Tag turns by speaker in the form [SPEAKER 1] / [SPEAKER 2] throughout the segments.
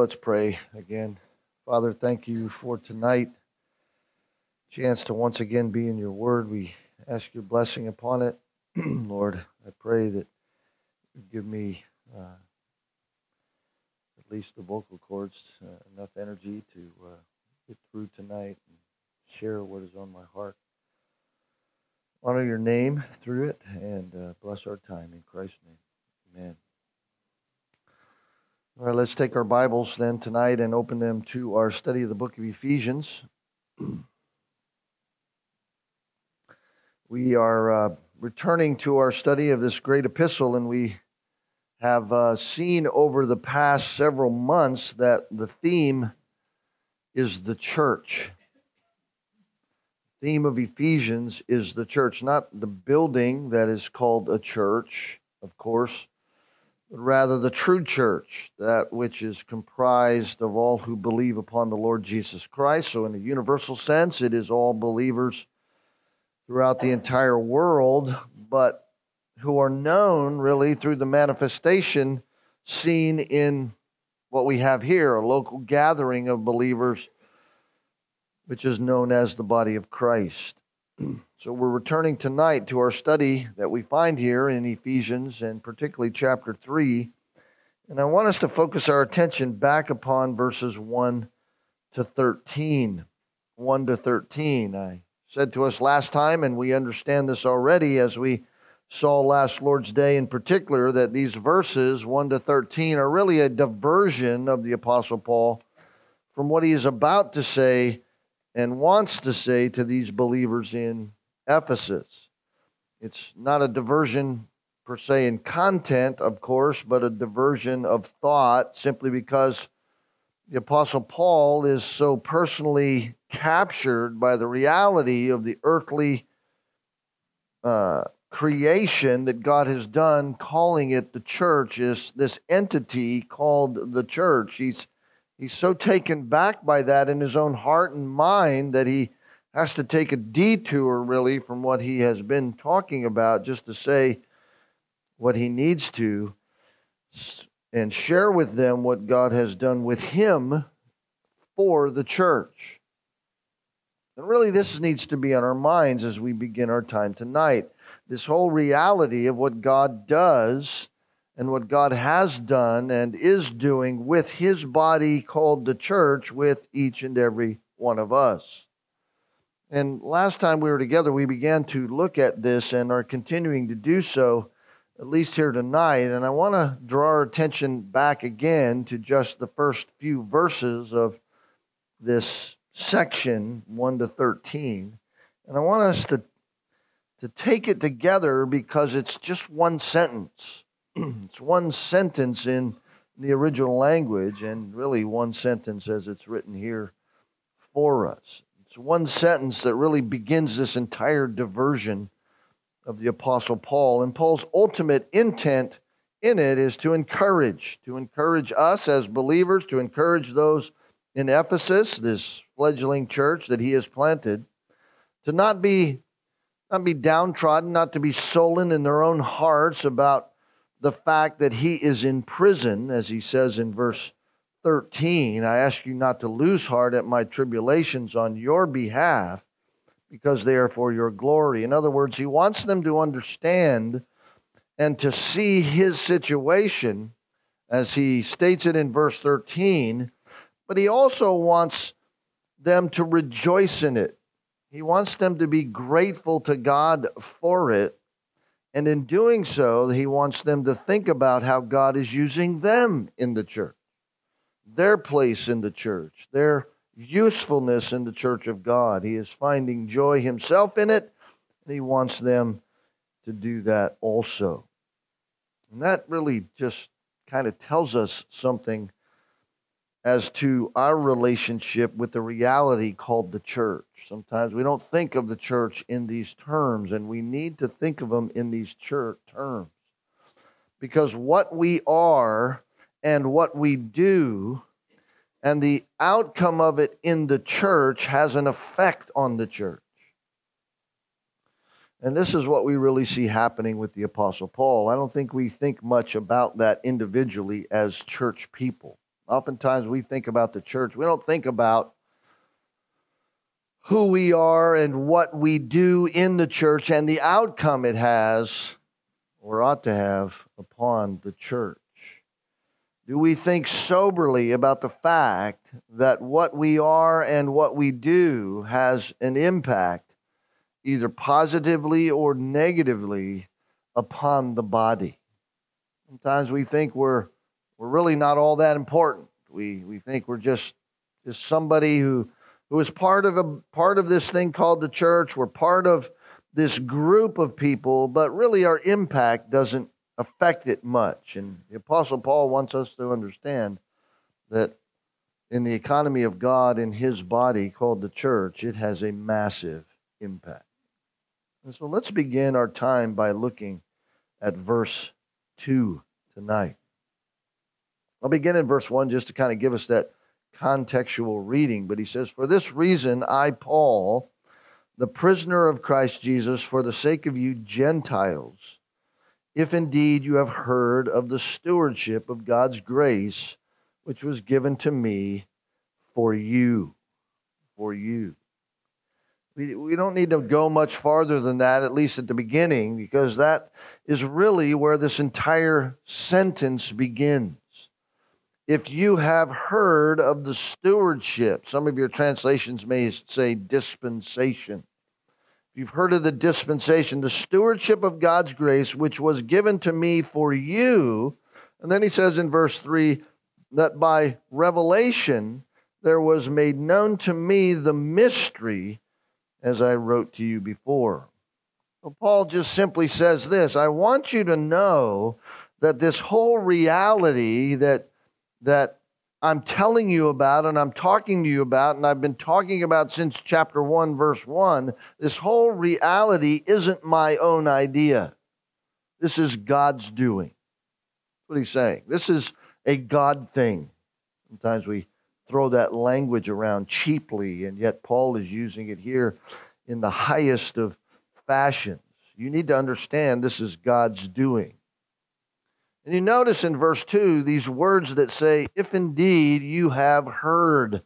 [SPEAKER 1] let's pray again. Father, thank you for tonight. Chance to once again be in your word. We ask your blessing upon it. Lord, I pray that you give me uh, at least the vocal cords uh, enough energy to uh, get through tonight and share what is on my heart. Honor your name through it and uh, bless our time in Christ's name. Amen. All right, let's take our Bibles then tonight and open them to our study of the book of Ephesians. we are uh, returning to our study of this great epistle, and we have uh, seen over the past several months that the theme is the church. The theme of Ephesians is the church, not the building that is called a church, of course rather the true church, that which is comprised of all who believe upon the Lord Jesus Christ. So, in a universal sense, it is all believers throughout the entire world, but who are known really through the manifestation seen in what we have here a local gathering of believers, which is known as the body of Christ. So we're returning tonight to our study that we find here in Ephesians and particularly chapter 3. And I want us to focus our attention back upon verses 1 to 13. 1 to 13. I said to us last time, and we understand this already as we saw last Lord's Day in particular, that these verses 1 to 13 are really a diversion of the Apostle Paul from what he is about to say and wants to say to these believers in Ephesus. It's not a diversion per se in content, of course, but a diversion of thought simply because the Apostle Paul is so personally captured by the reality of the earthly uh, creation that God has done, calling it the church, is this entity called the church. He's he's so taken back by that in his own heart and mind that he has to take a detour really from what he has been talking about just to say what he needs to and share with them what God has done with him for the church. And really, this needs to be on our minds as we begin our time tonight. This whole reality of what God does and what God has done and is doing with his body called the church with each and every one of us. And last time we were together, we began to look at this and are continuing to do so, at least here tonight. And I want to draw our attention back again to just the first few verses of this section, 1 to 13. And I want us to, to take it together because it's just one sentence. it's one sentence in the original language, and really one sentence as it's written here for us. It's one sentence that really begins this entire diversion of the Apostle Paul. And Paul's ultimate intent in it is to encourage, to encourage us as believers, to encourage those in Ephesus, this fledgling church that he has planted, to not be not be downtrodden, not to be sullen in their own hearts about the fact that he is in prison, as he says in verse 13, I ask you not to lose heart at my tribulations on your behalf, because they are for your glory. In other words, he wants them to understand and to see his situation, as he states it in verse 13, but he also wants them to rejoice in it. He wants them to be grateful to God for it. And in doing so, he wants them to think about how God is using them in the church their place in the church, their usefulness in the church of God. He is finding joy himself in it, and he wants them to do that also. And that really just kind of tells us something as to our relationship with the reality called the church. Sometimes we don't think of the church in these terms, and we need to think of them in these church terms. Because what we are and what we do and the outcome of it in the church has an effect on the church. And this is what we really see happening with the Apostle Paul. I don't think we think much about that individually as church people. Oftentimes we think about the church, we don't think about who we are and what we do in the church and the outcome it has or ought to have upon the church. Do we think soberly about the fact that what we are and what we do has an impact, either positively or negatively, upon the body? Sometimes we think we're, we're really not all that important. We, we think we're just, just somebody who who is part of a part of this thing called the church. We're part of this group of people, but really our impact doesn't affect it much. And the Apostle Paul wants us to understand that in the economy of God, in his body called the church, it has a massive impact. And so let's begin our time by looking at verse 2 tonight. I'll begin in verse 1 just to kind of give us that contextual reading, but he says, For this reason, I, Paul, the prisoner of Christ Jesus, for the sake of you Gentiles, if indeed you have heard of the stewardship of God's grace, which was given to me for you. For you. We, we don't need to go much farther than that, at least at the beginning, because that is really where this entire sentence begins if you have heard of the stewardship, some of your translations may say dispensation. If you've heard of the dispensation, the stewardship of God's grace, which was given to me for you, and then he says in verse 3 that by revelation there was made known to me the mystery as I wrote to you before. So Paul just simply says this I want you to know that this whole reality that that I'm telling you about and I'm talking to you about, and I've been talking about since chapter 1, verse 1, this whole reality isn't my own idea. This is God's doing. That's what he's saying. This is a God thing. Sometimes we throw that language around cheaply, and yet Paul is using it here in the highest of fashions. You need to understand this is God's doing. And you notice in verse 2 these words that say, if indeed you have heard.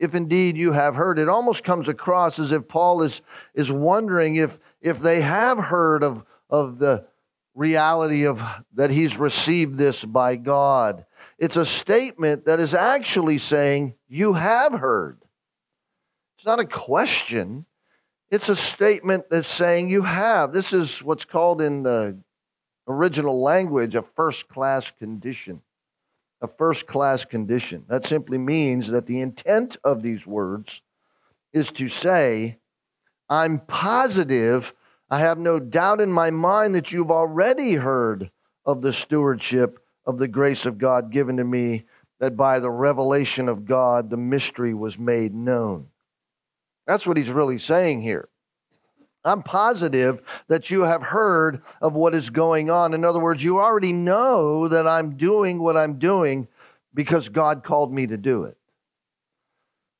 [SPEAKER 1] If indeed you have heard. It almost comes across as if Paul is, is wondering if, if they have heard of, of the reality of that he's received this by God. It's a statement that is actually saying, You have heard. It's not a question. It's a statement that's saying you have. This is what's called in the original language a first class condition. A first class condition. That simply means that the intent of these words is to say, I'm positive, I have no doubt in my mind that you've already heard of the stewardship of the grace of God given to me, that by the revelation of God, the mystery was made known. That's what he's really saying here. I'm positive that you have heard of what is going on. In other words, you already know that I'm doing what I'm doing because God called me to do it.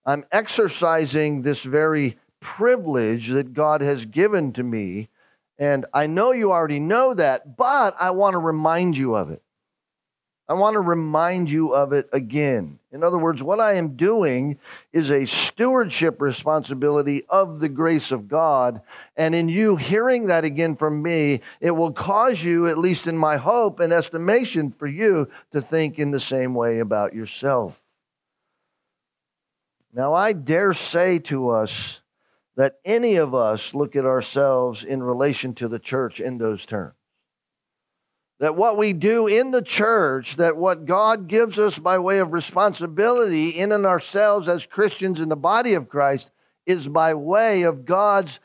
[SPEAKER 1] I'm exercising this very privilege that God has given to me. And I know you already know that, but I want to remind you of it. I want to remind you of it again. In other words, what I am doing is a stewardship responsibility of the grace of God. And in you hearing that again from me, it will cause you, at least in my hope and estimation for you, to think in the same way about yourself. Now, I dare say to us that any of us look at ourselves in relation to the church in those terms. That what we do in the church, that what God gives us by way of responsibility in and ourselves as Christians in the body of Christ, is by way of God's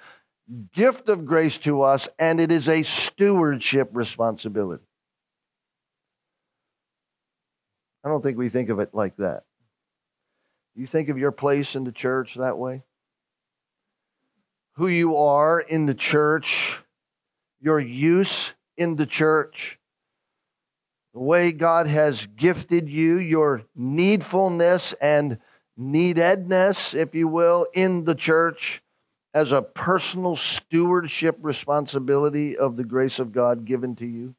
[SPEAKER 1] gift of grace to us, and it is a stewardship responsibility. I don't think we think of it like that. You think of your place in the church that way? Who you are in the church, your use in the church, the way God has gifted you, your needfulness and neededness, if you will, in the church as a personal stewardship responsibility of the grace of God given to you.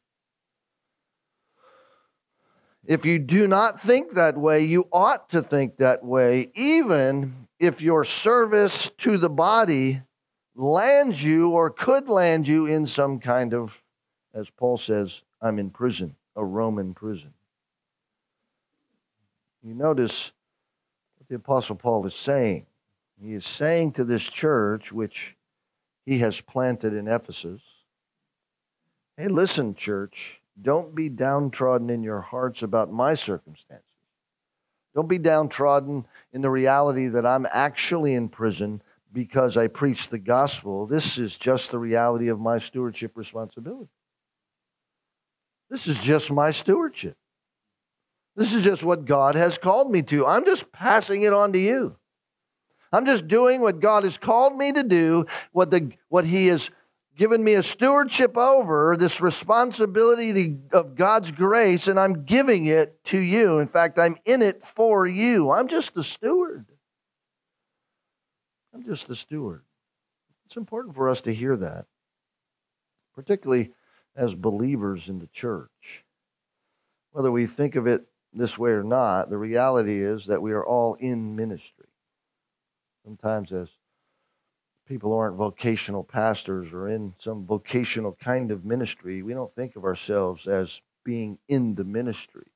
[SPEAKER 1] if you do not think that way, you ought to think that way, even if your service to the body lands you or could land you in some kind of, as Paul says, I'm in prison, a Roman prison. You notice what the Apostle Paul is saying. He is saying to this church, which he has planted in Ephesus, Hey, listen, church, don't be downtrodden in your hearts about my circumstances. Don't be downtrodden in the reality that I'm actually in prison because I preach the gospel. This is just the reality of my stewardship responsibility. This is just my stewardship. This is just what God has called me to. I'm just passing it on to you. I'm just doing what God has called me to do, what, the, what He has given me a stewardship over, this responsibility of God's grace, and I'm giving it to you. In fact, I'm in it for you. I'm just the steward. I'm just the steward. It's important for us to hear that, particularly as believers in the church. Whether we think of it this way or not, the reality is that we are all in ministry. Sometimes, as people aren't vocational pastors or in some vocational kind of ministry, we don't think of ourselves as being in the ministry.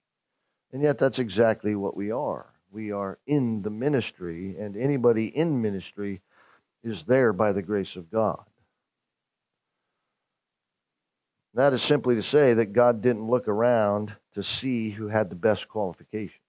[SPEAKER 1] And yet, that's exactly what we are. We are in the ministry, and anybody in ministry is there by the grace of God. That is simply to say that God didn't look around to see who had the best qualifications.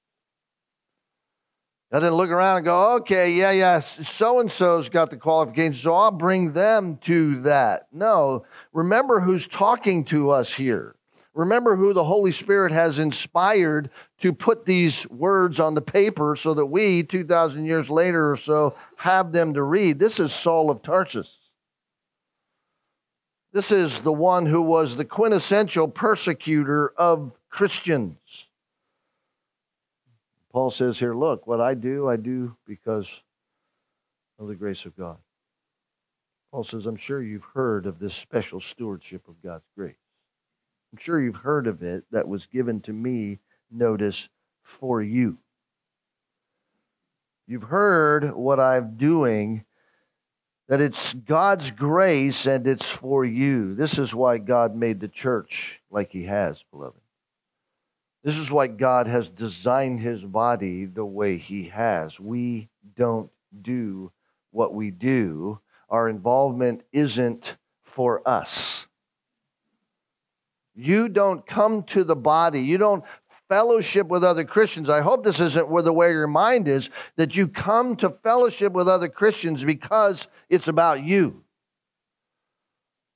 [SPEAKER 1] I didn't look around and go, okay, yeah, yeah, so and so's got the qualifications, so I'll bring them to that. No, remember who's talking to us here. Remember who the Holy Spirit has inspired to put these words on the paper so that we, 2,000 years later or so, have them to read. This is Saul of Tarsus. This is the one who was the quintessential persecutor of Christians. Paul says here, look, what I do, I do because of the grace of God. Paul says, I'm sure you've heard of this special stewardship of God's grace. I'm sure you've heard of it that was given to me, notice, for you. You've heard what I'm doing that it's God's grace and it's for you. This is why God made the church like He has, beloved. This is why God has designed His body the way He has. We don't do what we do, our involvement isn't for us. You don't come to the body. You don't fellowship with other Christians. I hope this isn't where the way your mind is, that you come to fellowship with other Christians because it's about you.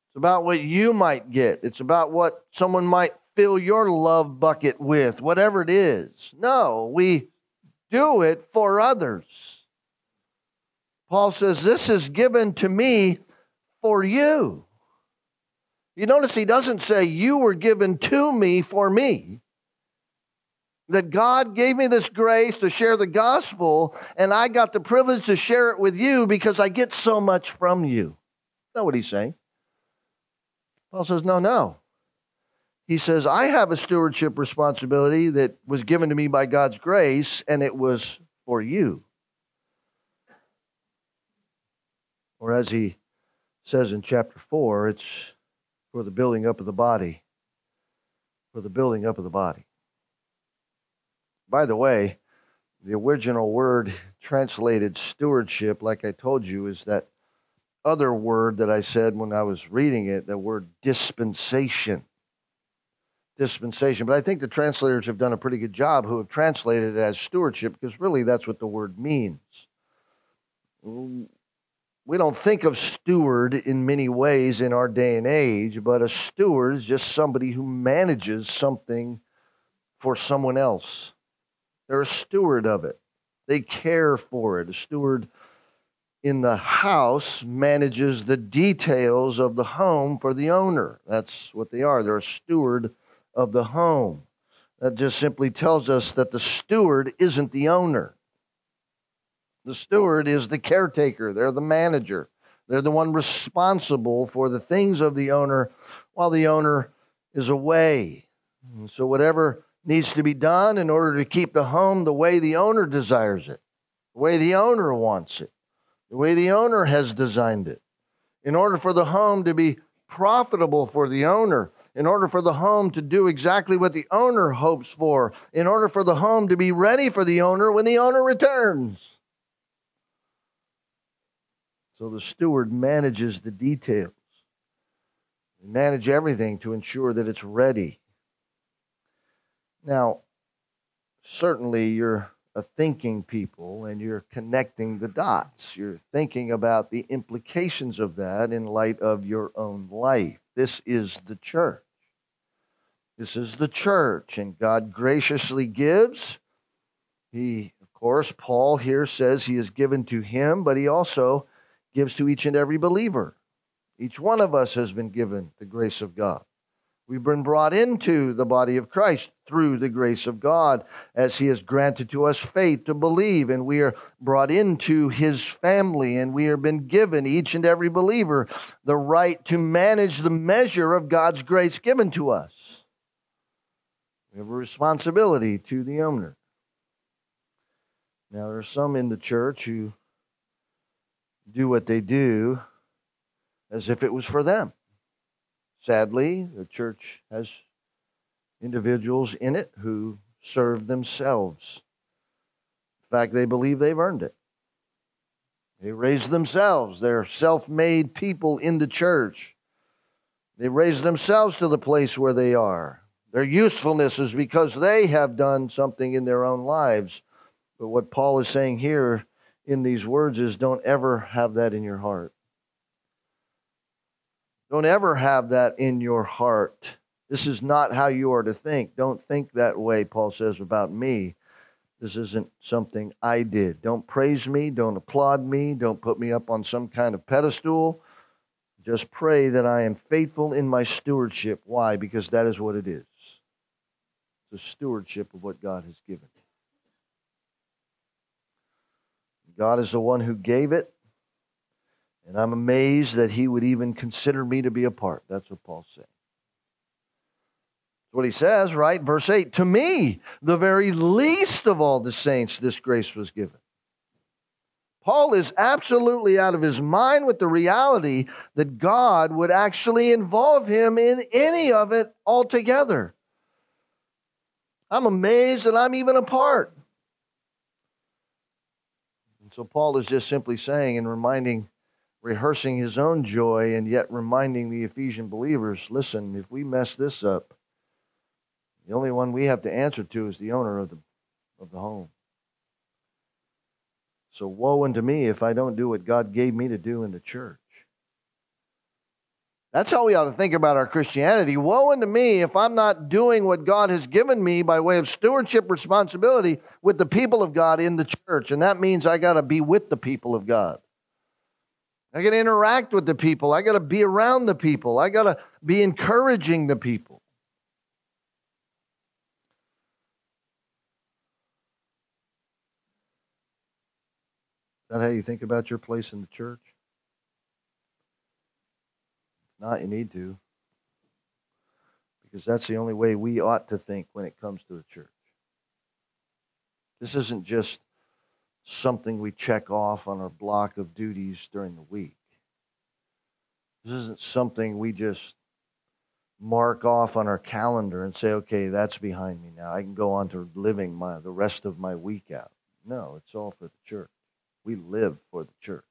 [SPEAKER 1] It's about what you might get. It's about what someone might fill your love bucket with, whatever it is. No, we do it for others. Paul says, This is given to me for you. You notice he doesn't say, You were given to me for me that God gave me this grace to share the gospel, and I got the privilege to share it with you because I get so much from you. That's what he's saying. Paul says, No, no. He says, I have a stewardship responsibility that was given to me by God's grace, and it was for you. Or as he says in chapter 4, it's for the building up of the body. For the building up of the body. By the way, the original word translated stewardship, like I told you, is that other word that I said when I was reading it, the word dispensation. Dispensation. But I think the translators have done a pretty good job who have translated it as stewardship because really that's what the word means. We don't think of steward in many ways in our day and age, but a steward is just somebody who manages something for someone else. They're a steward of it. They care for it. A steward in the house manages the details of the home for the owner. That's what they are. They're a steward of the home. That just simply tells us that the steward isn't the owner. The steward is the caretaker, they're the manager. They're the one responsible for the things of the owner while the owner is away. And so, whatever needs to be done in order to keep the home the way the owner desires it, the way the owner wants it, the way the owner has designed it. In order for the home to be profitable for the owner, in order for the home to do exactly what the owner hopes for, in order for the home to be ready for the owner when the owner returns. So the steward manages the details. We manage everything to ensure that it's ready. Now, certainly you're a thinking people and you're connecting the dots. You're thinking about the implications of that in light of your own life. This is the church. This is the church, and God graciously gives. He, of course, Paul here says he is given to him, but he also gives to each and every believer. Each one of us has been given the grace of God. We've been brought into the body of Christ through the grace of God as He has granted to us faith to believe, and we are brought into His family, and we have been given, each and every believer, the right to manage the measure of God's grace given to us. We have a responsibility to the owner. Now, there are some in the church who do what they do as if it was for them. Sadly, the church has individuals in it who serve themselves. In fact, they believe they've earned it. They raise themselves. They're self made people in the church. They raise themselves to the place where they are. Their usefulness is because they have done something in their own lives. But what Paul is saying here in these words is don't ever have that in your heart. Don't ever have that in your heart. This is not how you are to think. Don't think that way, Paul says, about me. This isn't something I did. Don't praise me. Don't applaud me. Don't put me up on some kind of pedestal. Just pray that I am faithful in my stewardship. Why? Because that is what it is. A stewardship of what God has given. God is the one who gave it. And I'm amazed that he would even consider me to be a part. That's what Paul's saying. That's what he says, right? Verse 8 To me, the very least of all the saints, this grace was given. Paul is absolutely out of his mind with the reality that God would actually involve him in any of it altogether. I'm amazed that I'm even a part. And so Paul is just simply saying and reminding, rehearsing his own joy, and yet reminding the Ephesian believers listen, if we mess this up, the only one we have to answer to is the owner of the, of the home. So woe unto me if I don't do what God gave me to do in the church. That's how we ought to think about our Christianity. Woe unto me if I'm not doing what God has given me by way of stewardship responsibility with the people of God in the church. And that means I got to be with the people of God. I got to interact with the people. I got to be around the people. I got to be encouraging the people. Is that how you think about your place in the church? not, you need to. Because that's the only way we ought to think when it comes to the church. This isn't just something we check off on our block of duties during the week. This isn't something we just mark off on our calendar and say, okay, that's behind me now. I can go on to living my the rest of my week out. No, it's all for the church. We live for the church.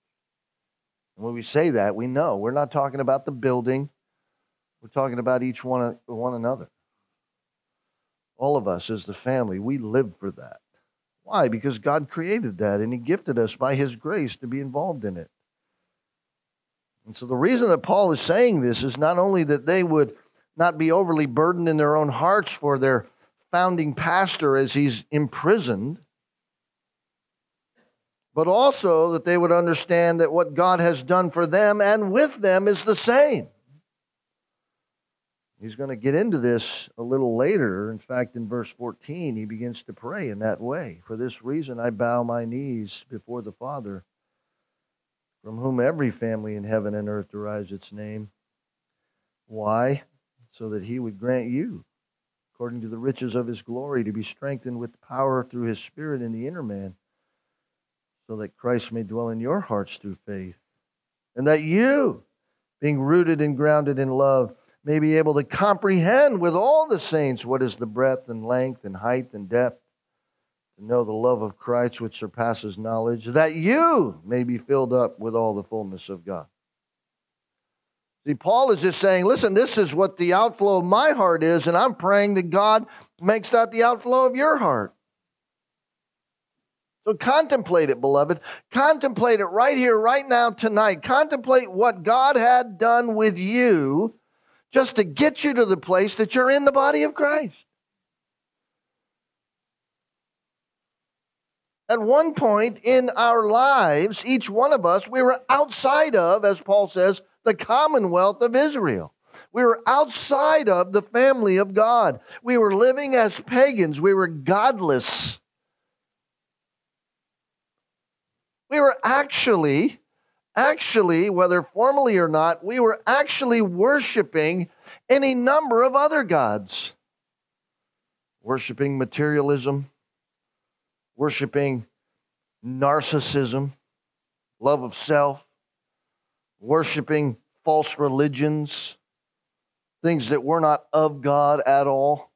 [SPEAKER 1] And when we say that, we know we're not talking about the building. We're talking about each one, one another. All of us as the family, we live for that. Why? Because God created that and He gifted us by His grace to be involved in it. And so the reason that Paul is saying this is not only that they would not be overly burdened in their own hearts for their founding pastor as he's imprisoned, but also that they would understand that what God has done for them and with them is the same. He's going to get into this a little later. In fact, in verse 14, he begins to pray in that way. For this reason, I bow my knees before the Father, from whom every family in heaven and earth derives its name. Why? So that he would grant you according to the riches of his glory, to be strengthened with power through his Spirit in the inner man, so that Christ may dwell in your hearts through faith, and that you, being rooted and grounded in love, may be able to comprehend with all the saints what is the breadth and length and height and depth, to know the love of Christ which surpasses knowledge, that you may be filled up with all the fullness of God. See, Paul is just saying, listen, this is what the outflow of my heart is, and I'm praying that God makes that the outflow of your heart. So contemplate it, beloved. Contemplate it right here, right now, tonight. Contemplate what God had done with you just to get you to the place that you're in the body of Christ. At one point in our lives, each one of us, we were outside of, as Paul says, the commonwealth of Israel. We were outside of the family of God. We were living as pagans. We were godless. We were actually, actually, whether formally or not, we were actually worshiping any number of other gods. Worshiping materialism, worshiping narcissism, love of self, worshiping false religions, things that were not of God at all.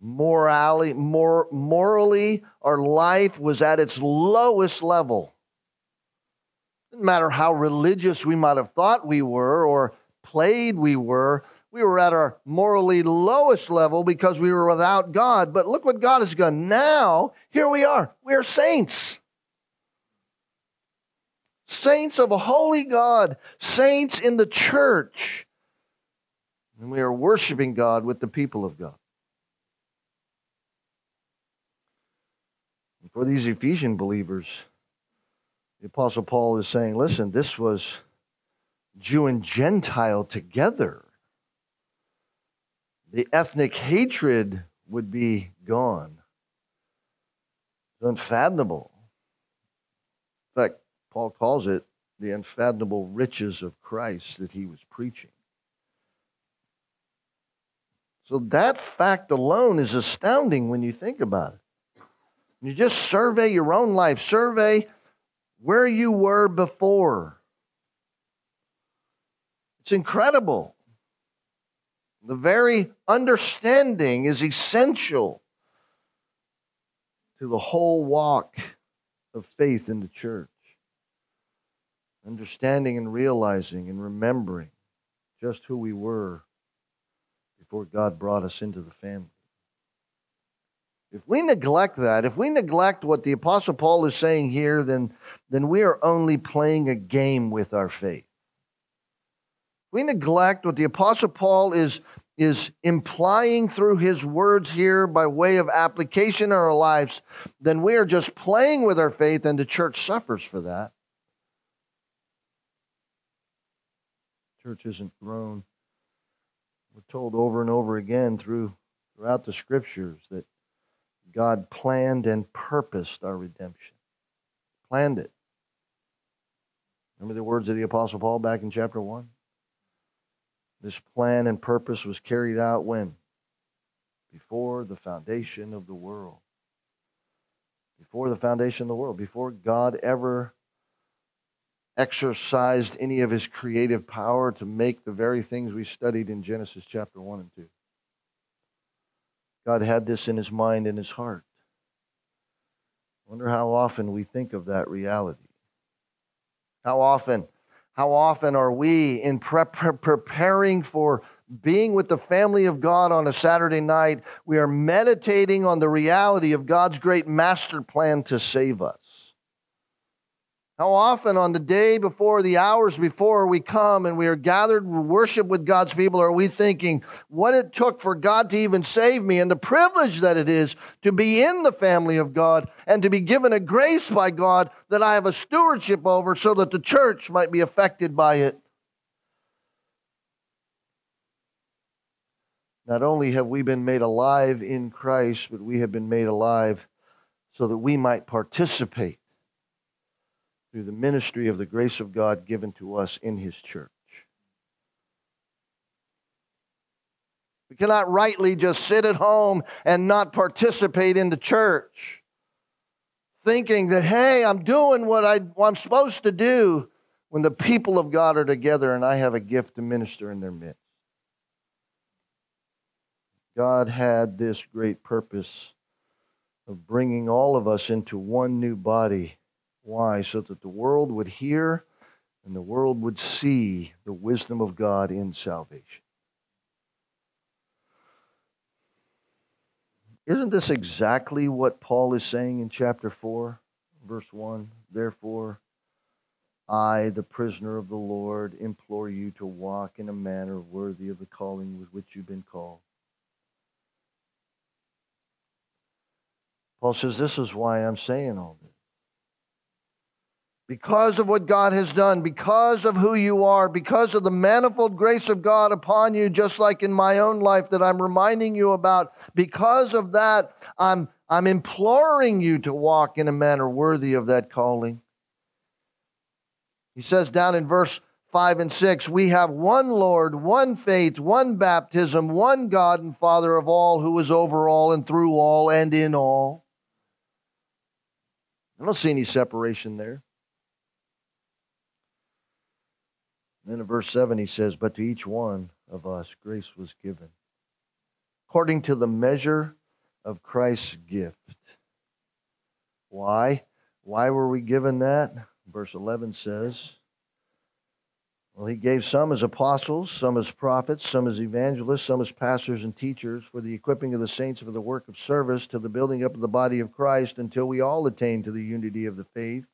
[SPEAKER 1] Morally, mor- morally, our life was at its lowest level. Didn't matter how religious we might have thought we were or played we were, we were at our morally lowest level because we were without God. But look what God has done. Now, here we are. We are saints saints of a holy God, saints in the church. And we are worshiping God with the people of God. For these Ephesian believers, the Apostle Paul is saying, listen, this was Jew and Gentile together. The ethnic hatred would be gone. It's unfathomable. In fact, Paul calls it the unfathomable riches of Christ that he was preaching. So that fact alone is astounding when you think about it. You just survey your own life, survey where you were before. It's incredible. The very understanding is essential to the whole walk of faith in the church understanding and realizing and remembering just who we were before God brought us into the family. If we neglect that, if we neglect what the Apostle Paul is saying here, then, then we are only playing a game with our faith. If we neglect what the Apostle Paul is, is implying through his words here by way of application in our lives, then we are just playing with our faith, and the church suffers for that. church isn't grown. We're told over and over again through throughout the scriptures that God planned and purposed our redemption. Planned it. Remember the words of the Apostle Paul back in chapter 1? This plan and purpose was carried out when? Before the foundation of the world. Before the foundation of the world. Before God ever exercised any of his creative power to make the very things we studied in Genesis chapter 1 and 2. God had this in his mind and his heart. Wonder how often we think of that reality. How often, how often are we in prep, preparing for being with the family of God on a Saturday night, we are meditating on the reality of God's great master plan to save us. How often on the day before, the hours before we come and we are gathered worship with God's people, are we thinking what it took for God to even save me and the privilege that it is to be in the family of God and to be given a grace by God that I have a stewardship over so that the church might be affected by it? Not only have we been made alive in Christ, but we have been made alive so that we might participate through the ministry of the grace of God given to us in His church. We cannot rightly just sit at home and not participate in the church, thinking that, hey, I'm doing what, I, I'm supposed to do when the people of God are together and I have a gift to minister in their midst. God had this great purpose of bringing all of us into one new body. Why? So that the world would hear and the world would see the wisdom of God in salvation. Isn't this exactly what Paul is saying in chapter 4, verse 1? Therefore, I, the prisoner of the Lord, implore you to walk in a manner worthy of the calling with which you've been called. Paul says, This is why I'm saying all this because of what God has done, because of who you are, because of the manifold grace of God upon you, just like in my own life that I'm reminding you about, because of that, I'm, I'm imploring you to walk in a manner worthy of that calling. He says down in verse 5 and 6 We have one Lord, one faith, one baptism, one God and Father of all, who is over all and through all and in all. I don't see any separation there. Then in verse 7, he says, But to each one of us grace was given, according to the measure of Christ's gift. Why? Why were we given that? Verse 11 says, Well, he gave some as apostles, some as prophets, some as evangelists, some as pastors and teachers for the equipping of the saints for the work of service to the building up of the body of Christ until we all attain to the unity of the faith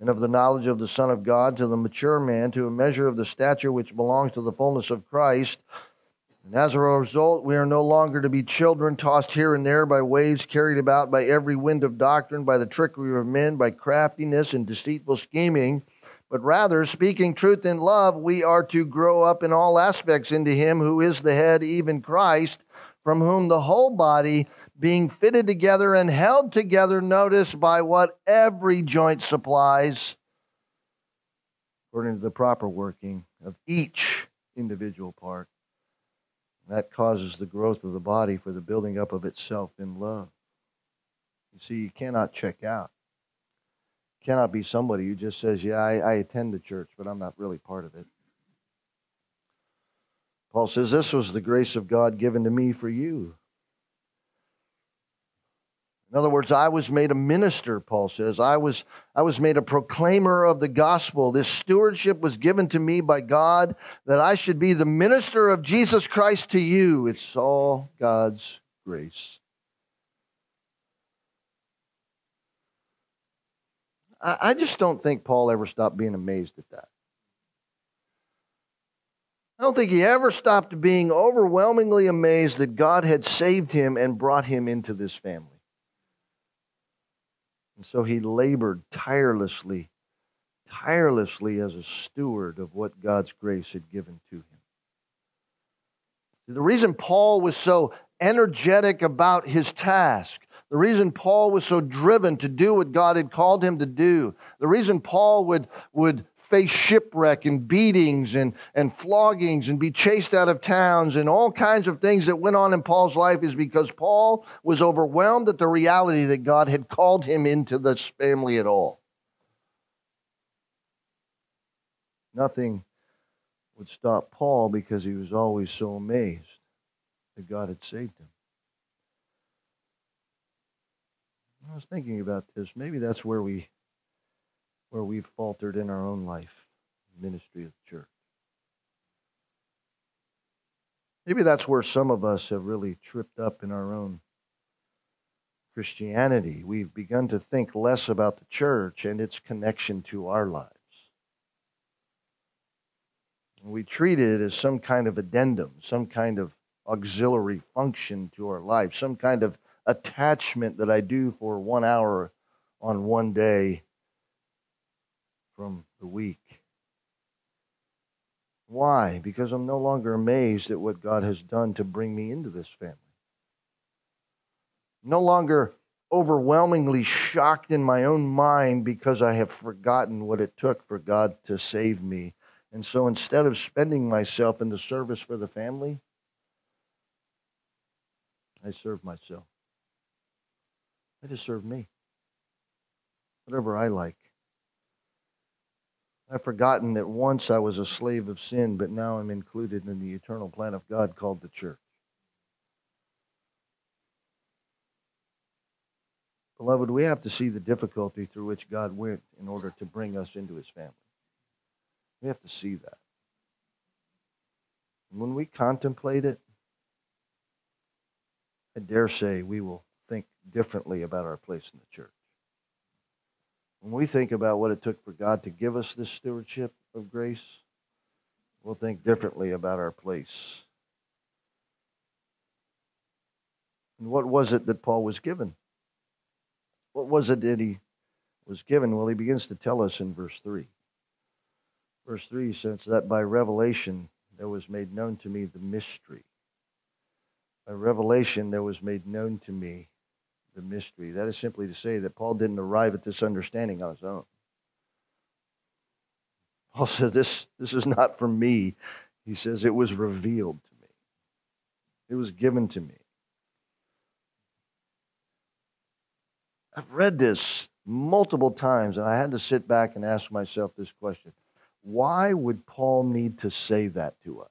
[SPEAKER 1] and of the knowledge of the Son of God to the mature man, to a measure of the stature which belongs to the fullness of Christ. And as a result, we are no longer to be children tossed here and there by waves, carried about by every wind of doctrine, by the trickery of men, by craftiness and deceitful scheming. But rather, speaking truth in love, we are to grow up in all aspects into Him who is the head, even Christ, from whom the whole body being fitted together and held together, notice, by what every joint supplies, according to the proper working of each individual part. That causes the growth of the body for the building up of itself in love. You see, you cannot check out. You cannot be somebody who just says, Yeah, I, I attend the church, but I'm not really part of it. Paul says, This was the grace of God given to me for you in other words, I was made a minister, Paul says. I was, I was made a proclaimer of the gospel. This stewardship was given to me by God that I should be the minister of Jesus Christ to you. It's all God's grace. I, I just don't think Paul ever stopped being amazed at that. I don't think he ever stopped being overwhelmingly amazed that God had saved him and brought him into this family. And so he labored tirelessly, tirelessly as a steward of what God's grace had given to him. The reason Paul was so energetic about his task, the reason Paul was so driven to do what God had called him to do, the reason Paul would, would face shipwreck and beatings and, and floggings and be chased out of towns and all kinds of things that went on in Paul's life is because Paul was overwhelmed at the reality that God had called him into this family at all. Nothing would stop Paul because he was always so amazed that God had saved him. I was thinking about this. Maybe that's where we where we've faltered in our own life, ministry of the church. Maybe that's where some of us have really tripped up in our own Christianity. We've begun to think less about the church and its connection to our lives. We treat it as some kind of addendum, some kind of auxiliary function to our life, some kind of attachment that I do for one hour on one day from the week. Why? Because I'm no longer amazed at what God has done to bring me into this family. No longer overwhelmingly shocked in my own mind because I have forgotten what it took for God to save me. And so instead of spending myself in the service for the family, I serve myself. I just serve me. Whatever I like. I've forgotten that once I was a slave of sin, but now I'm included in the eternal plan of God called the church. Beloved, we have to see the difficulty through which God went in order to bring us into his family. We have to see that. And when we contemplate it, I dare say we will think differently about our place in the church. When we think about what it took for God to give us this stewardship of grace, we'll think differently about our place. And what was it that Paul was given? What was it that he was given? Well, he begins to tell us in verse 3. Verse 3 says that by revelation there was made known to me the mystery. By revelation there was made known to me the mystery. That is simply to say that Paul didn't arrive at this understanding on his own. Paul says this, this is not from me. He says it was revealed to me. It was given to me. I've read this multiple times, and I had to sit back and ask myself this question Why would Paul need to say that to us?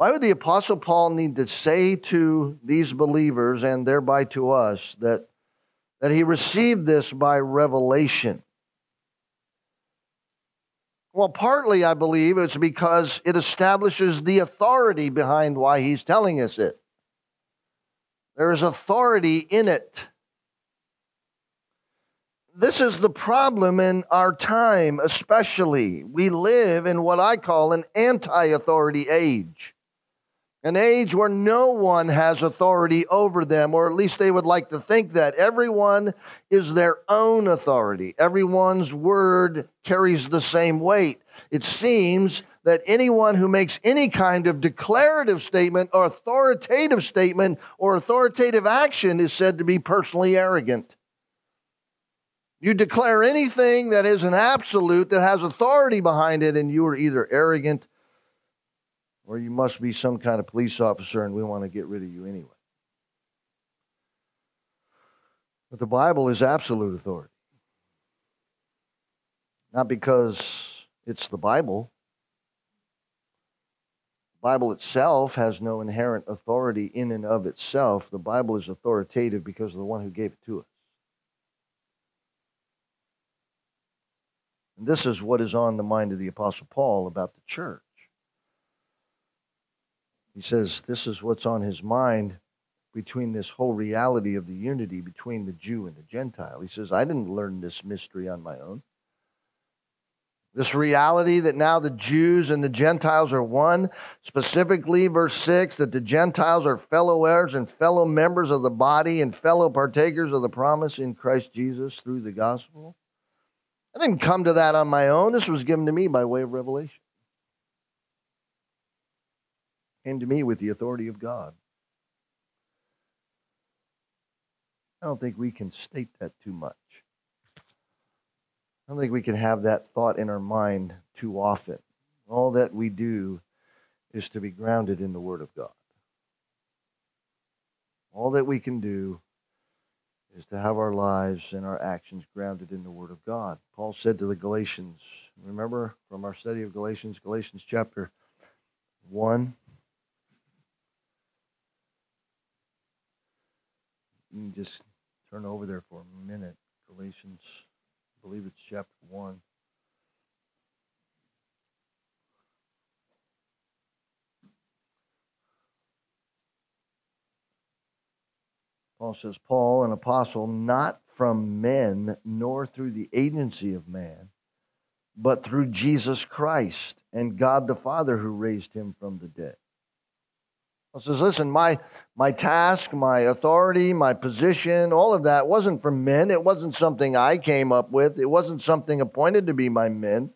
[SPEAKER 1] Why would the Apostle Paul need to say to these believers and thereby to us that, that he received this by revelation? Well, partly I believe it's because it establishes the authority behind why he's telling us it. There is authority in it. This is the problem in our time, especially. We live in what I call an anti authority age. An age where no one has authority over them, or at least they would like to think that. Everyone is their own authority. Everyone's word carries the same weight. It seems that anyone who makes any kind of declarative statement or authoritative statement or authoritative action is said to be personally arrogant. You declare anything that is an absolute, that has authority behind it, and you are either arrogant or you must be some kind of police officer and we want to get rid of you anyway. But the Bible is absolute authority. Not because it's the Bible. The Bible itself has no inherent authority in and of itself. The Bible is authoritative because of the one who gave it to us. And this is what is on the mind of the Apostle Paul about the church. He says this is what's on his mind between this whole reality of the unity between the Jew and the Gentile. He says, I didn't learn this mystery on my own. This reality that now the Jews and the Gentiles are one, specifically verse 6, that the Gentiles are fellow heirs and fellow members of the body and fellow partakers of the promise in Christ Jesus through the gospel. I didn't come to that on my own. This was given to me by way of revelation came to me with the authority of God. I don't think we can state that too much. I don't think we can have that thought in our mind too often. All that we do is to be grounded in the Word of God. All that we can do is to have our lives and our actions grounded in the Word of God. Paul said to the Galatians, remember from our study of Galatians, Galatians chapter 1, you can just turn over there for a minute. Galatians, I believe it's chapter 1. Paul says, Paul, an apostle, not from men, nor through the agency of man, but through Jesus Christ and God the Father who raised him from the dead. Paul says, listen, my, my task, my authority, my position, all of that wasn't from men. It wasn't something I came up with. It wasn't something appointed to be by men.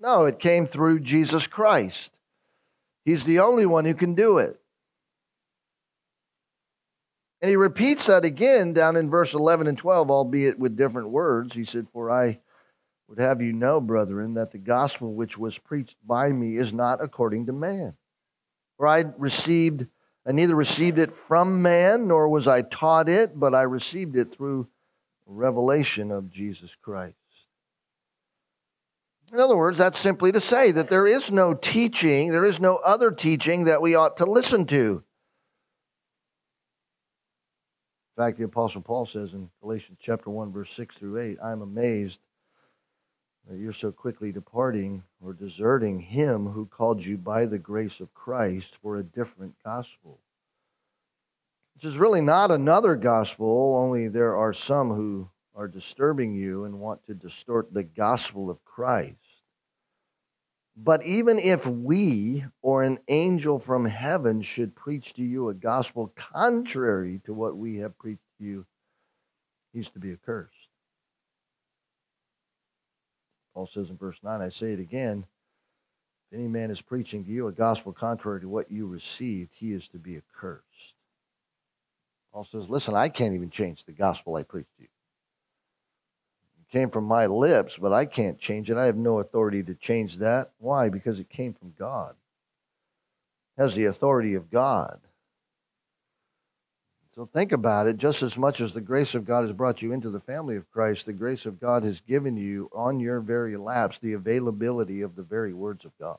[SPEAKER 1] No, it came through Jesus Christ. He's the only one who can do it. And he repeats that again down in verse 11 and 12, albeit with different words. He said, For I would have you know, brethren, that the gospel which was preached by me is not according to man. For I received I neither received it from man nor was I taught it, but I received it through revelation of Jesus Christ. In other words, that's simply to say that there is no teaching, there is no other teaching that we ought to listen to. In fact, the Apostle Paul says in Galatians chapter 1, verse 6 through 8, I am amazed you're so quickly departing or deserting him who called you by the grace of Christ for a different gospel. Which is really not another gospel, only there are some who are disturbing you and want to distort the gospel of Christ. But even if we or an angel from heaven should preach to you a gospel contrary to what we have preached to you, he's to be accursed. Paul says in verse 9, I say it again if any man is preaching to you a gospel contrary to what you received, he is to be accursed. Paul says, Listen, I can't even change the gospel I preached to you It came from my lips, but I can't change it. I have no authority to change that. Why? Because it came from God. It has the authority of God. So think about it. Just as much as the grace of God has brought you into the family of Christ, the grace of God has given you on your very laps the availability of the very words of God.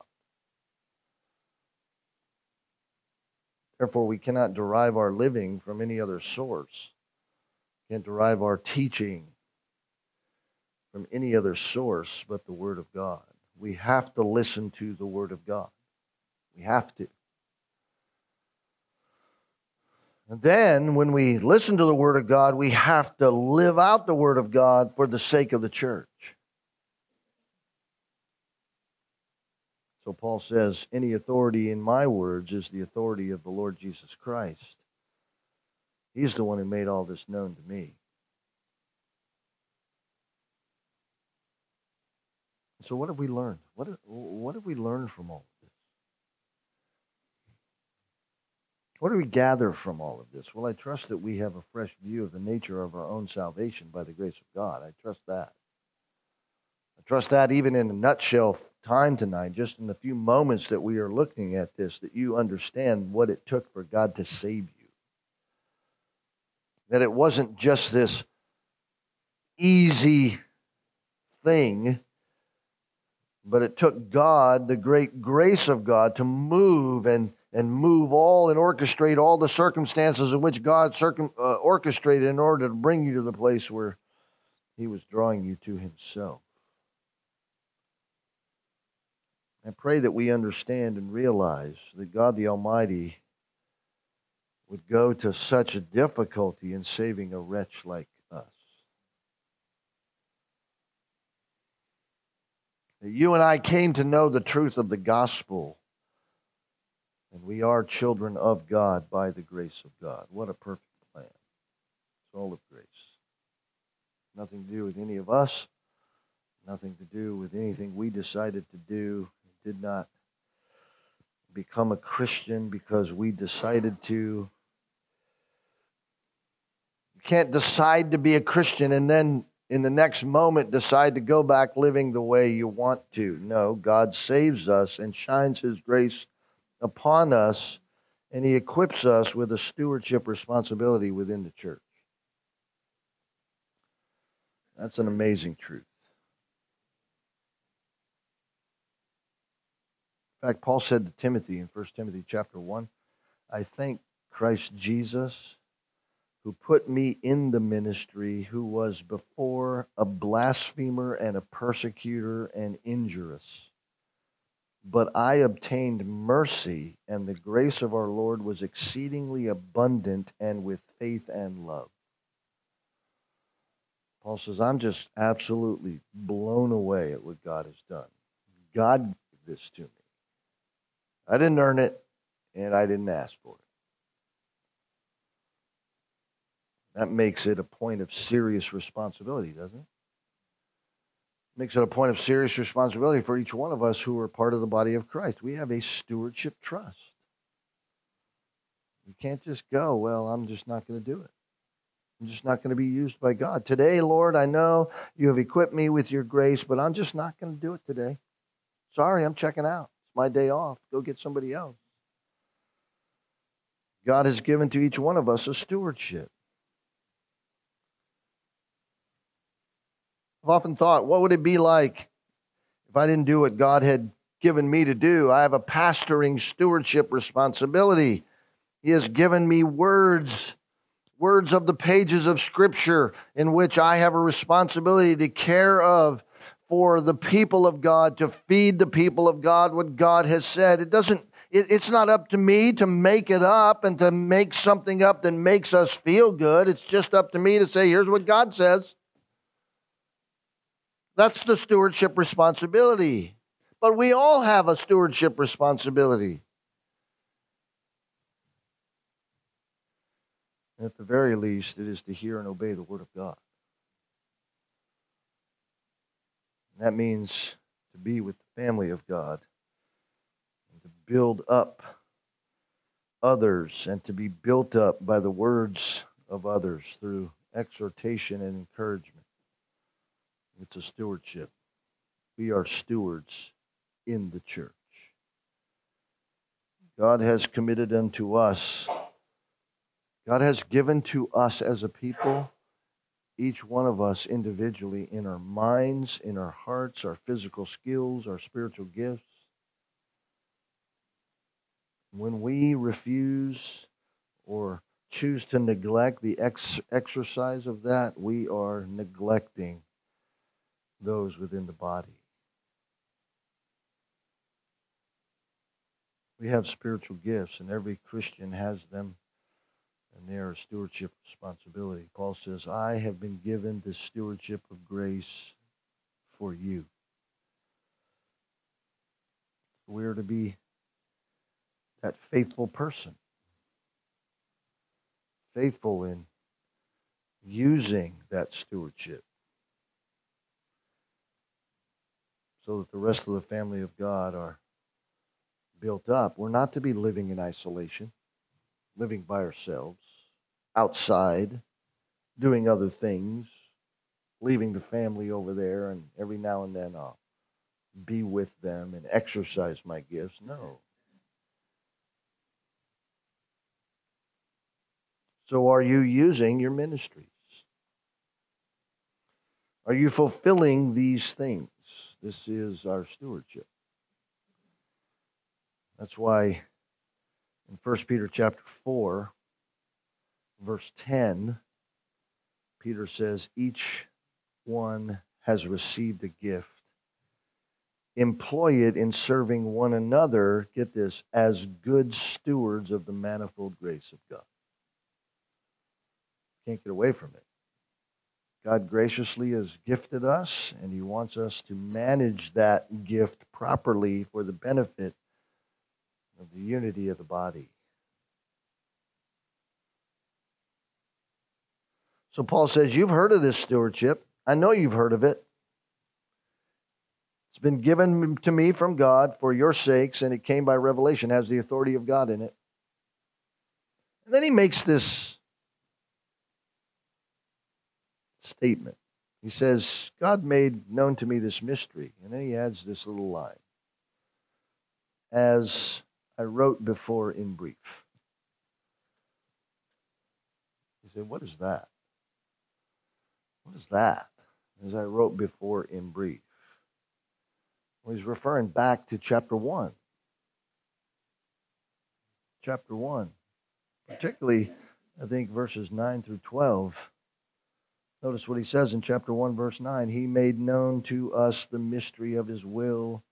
[SPEAKER 1] Therefore, we cannot derive our living from any other source. We can't derive our teaching from any other source but the Word of God. We have to listen to the Word of God. We have to. And then, when we listen to the Word of God, we have to live out the Word of God for the sake of the church. So Paul says, Any authority in my words is the authority of the Lord Jesus Christ. He's the one who made all this known to me. So, what have we learned? What, what have we learned from all of this? What do we gather from all of this? Well, I trust that we have a fresh view of the nature of our own salvation by the grace of God. I trust that. I trust that even in a nutshell time tonight, just in the few moments that we are looking at this, that you understand what it took for God to save you. That it wasn't just this easy thing but it took God, the great grace of God, to move and, and move all and orchestrate all the circumstances in which God circum, uh, orchestrated in order to bring you to the place where He was drawing you to Himself. I pray that we understand and realize that God the Almighty would go to such a difficulty in saving a wretch like us. That You and I came to know the truth of the gospel. And we are children of God by the grace of God. What a perfect plan. It's all of grace. Nothing to do with any of us. Nothing to do with anything we decided to do. Did not become a Christian because we decided to. You can't decide to be a Christian and then in the next moment decide to go back living the way you want to. No, God saves us and shines His grace upon us, and He equips us with a stewardship responsibility within the church. That's an amazing truth. In fact, Paul said to Timothy in 1 Timothy chapter 1, I thank Christ Jesus who put me in the ministry, who was before a blasphemer and a persecutor and injurious. But I obtained mercy, and the grace of our Lord was exceedingly abundant and with faith and love. Paul says, I'm just absolutely blown away at what God has done. God gave this to me. I didn't earn it, and I didn't ask for it. That makes it a point of serious responsibility, doesn't it? Makes it a point of serious responsibility for each one of us who are part of the body of Christ. We have a stewardship trust. You can't just go, well, I'm just not going to do it. I'm just not going to be used by God. Today, Lord, I know you have equipped me with your grace, but I'm just not going to do it today. Sorry, I'm checking out. It's my day off. Go get somebody else. God has given to each one of us a stewardship. I've often thought, what would it be like if I didn't do what God had given me to do? I have a pastoring stewardship responsibility. He has given me words, words of the pages of Scripture, in which I have a responsibility to care of for the people of God, to feed the people of God what God has said. It doesn't it's not up to me to make it up and to make something up that makes us feel good. It's just up to me to say, here's what God says. That's the stewardship responsibility. But we all have a stewardship responsibility. At the very least, it is to hear and obey the Word of God. And that means to be with the family of God and to build up others and to be built up by the words of others through exhortation and encouragement. It's a stewardship. We are stewards in the church. God has committed unto us, God has given to us as a people, each one of us individually, in our minds, in our hearts, our physical skills, our spiritual gifts, when we refuse or choose to neglect the ex- exercise of that, we are neglecting those within the body. We have spiritual gifts, and every Christian has them, and they are a stewardship responsibility. Paul says, I have been given the stewardship of grace for you. We are to be that faithful person. Faithful in using that stewardship so that the rest of the family of God are built up. We're not to be living in isolation, living by ourselves, outside, doing other things, leaving the family over there, and every now and then I'll be with them and exercise my gifts. No. So, are you using your ministries? Are you fulfilling these things? This is our stewardship. That's why in 1 Peter chapter 4, verse 10, Peter says, Each one has received a gift. Employ it in serving one another, get this, as good stewards of the manifold grace of God. Can't get away from it. God graciously has gifted us, and He wants us to manage that gift properly for the benefit of the unity of the body. So Paul says, You've heard of this stewardship. I know you've heard of it. It's been given to me from God for your sakes, and it came by revelation, has the authority of God in it. And then he makes this statement. He says, God made known to me this mystery. And then he adds this little line As I wrote before in brief. He said, What is that? What is that? As I wrote before in brief. Well, he's referring back to chapter 1. Chapter 1. Particularly, I think, verses 9 through 12 Notice what he says in chapter 1, verse 9. He made known to us the mystery of his will,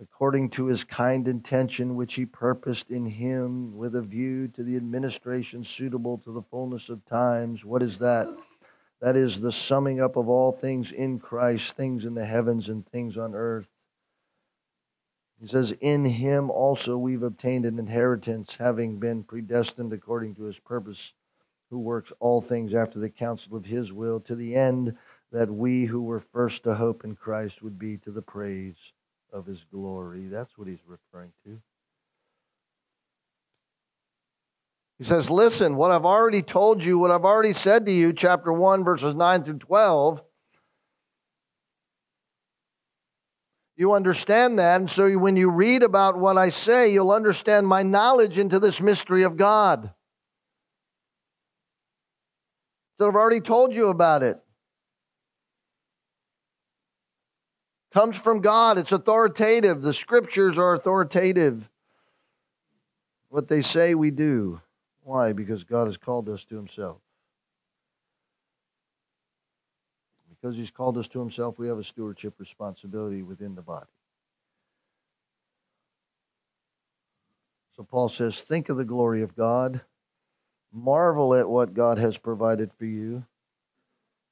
[SPEAKER 1] according to his kind intention, which he purposed in him with a view to the administration suitable to the fullness of times. What is that? That is the summing up of all things in Christ, things in the heavens and things on earth. He says, In him also we've obtained an inheritance, having been predestined according to his purpose who works all things after the counsel of his will, to the end that we who were first to hope in Christ would be to the praise of his glory. That's what he's referring to. He says, Listen, what I've already told you, what I've already said to you, chapter 1, verses 9 through 12. You understand that, and so when you read about what I say, you'll understand my knowledge into this mystery of God. So I've already told you about it. Comes from God. It's authoritative. The scriptures are authoritative. What they say, we do. Why? Because God has called us to Himself. Because He's called us to Himself, we have a stewardship responsibility within the body. So Paul says, Think of the glory of God, marvel at what God has provided for you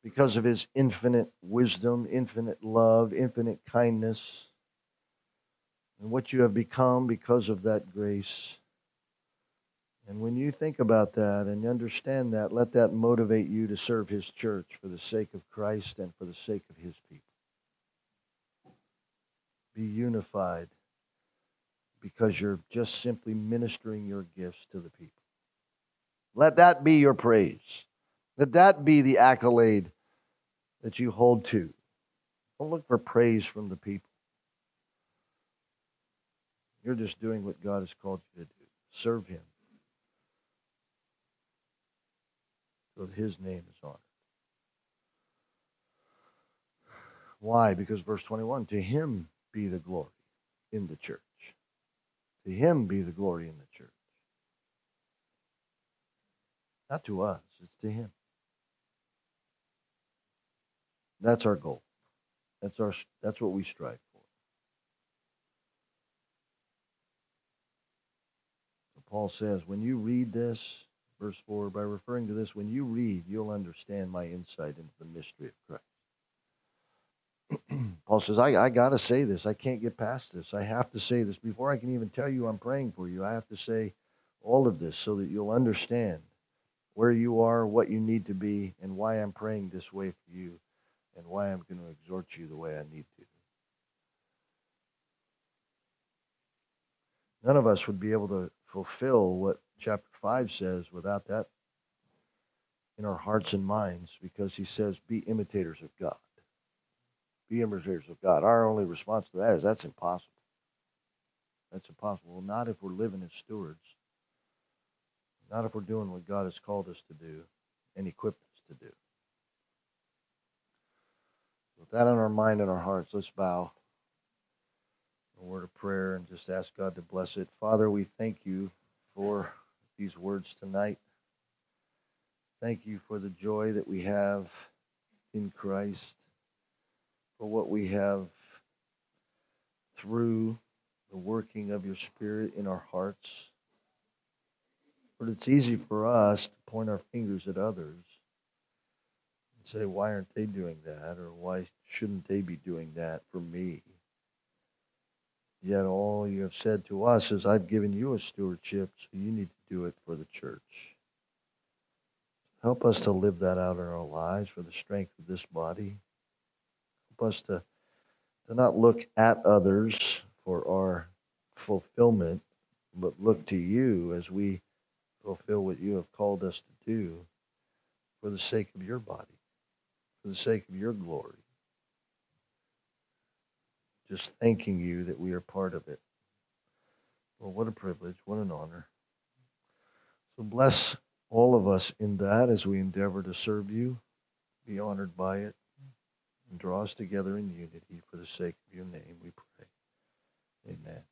[SPEAKER 1] because of His infinite wisdom, infinite love, infinite kindness, and what you have become because of that grace. And when you think about that and understand that, let that motivate you to serve His church for the sake of Christ and for the sake of His people. Be unified because you're just simply ministering your gifts to the people. Let that be your praise. Let that be the accolade that you hold to. Don't look for praise from the people. You're just doing what God has called you to do. Serve Him. So that His name is honored. Why? Because verse 21 to Him be the glory in the church. To him be the glory in the church. Not to us, it's to him. That's our goal. That's our that's what we strive for. So Paul says, when you read this, verse 4, by referring to this, when you read, you'll understand my insight into the mystery of Christ. Paul says, I, I got to say this. I can't get past this. I have to say this. Before I can even tell you I'm praying for you, I have to say all of this so that you'll understand where you are, what you need to be, and why I'm praying this way for you, and why I'm going to exhort you the way I need to. None of us would be able to fulfill what chapter 5 says without that in our hearts and minds because he says, Be imitators of God be imitators of God. Our only response to that is that's impossible. That's impossible. Well, Not if we're living as stewards. Not if we're doing what God has called us to do and equipped us to do. With that on our mind and our hearts, let's bow a word of prayer and just ask God to bless it. Father, we thank you for these words tonight. Thank you for the joy that we have in Christ for what we have through the working of your Spirit in our hearts. But it's easy for us to point our fingers at others and say, why aren't they doing that? Or why shouldn't they be doing that for me? Yet all you have said to us is, I've given you a stewardship, so you need to do it for the church. Help us to live that out in our lives for the strength of this body help us to, to not look at others for our fulfillment, but look to you as we fulfill what you have called us to do for the sake of your body, for the sake of your glory. Just thanking you that we are part of it. Well, what a privilege, what an honor. So bless all of us in that as we endeavor to serve you, be honored by it and draw us together in unity for the sake of your name, we pray. Amen.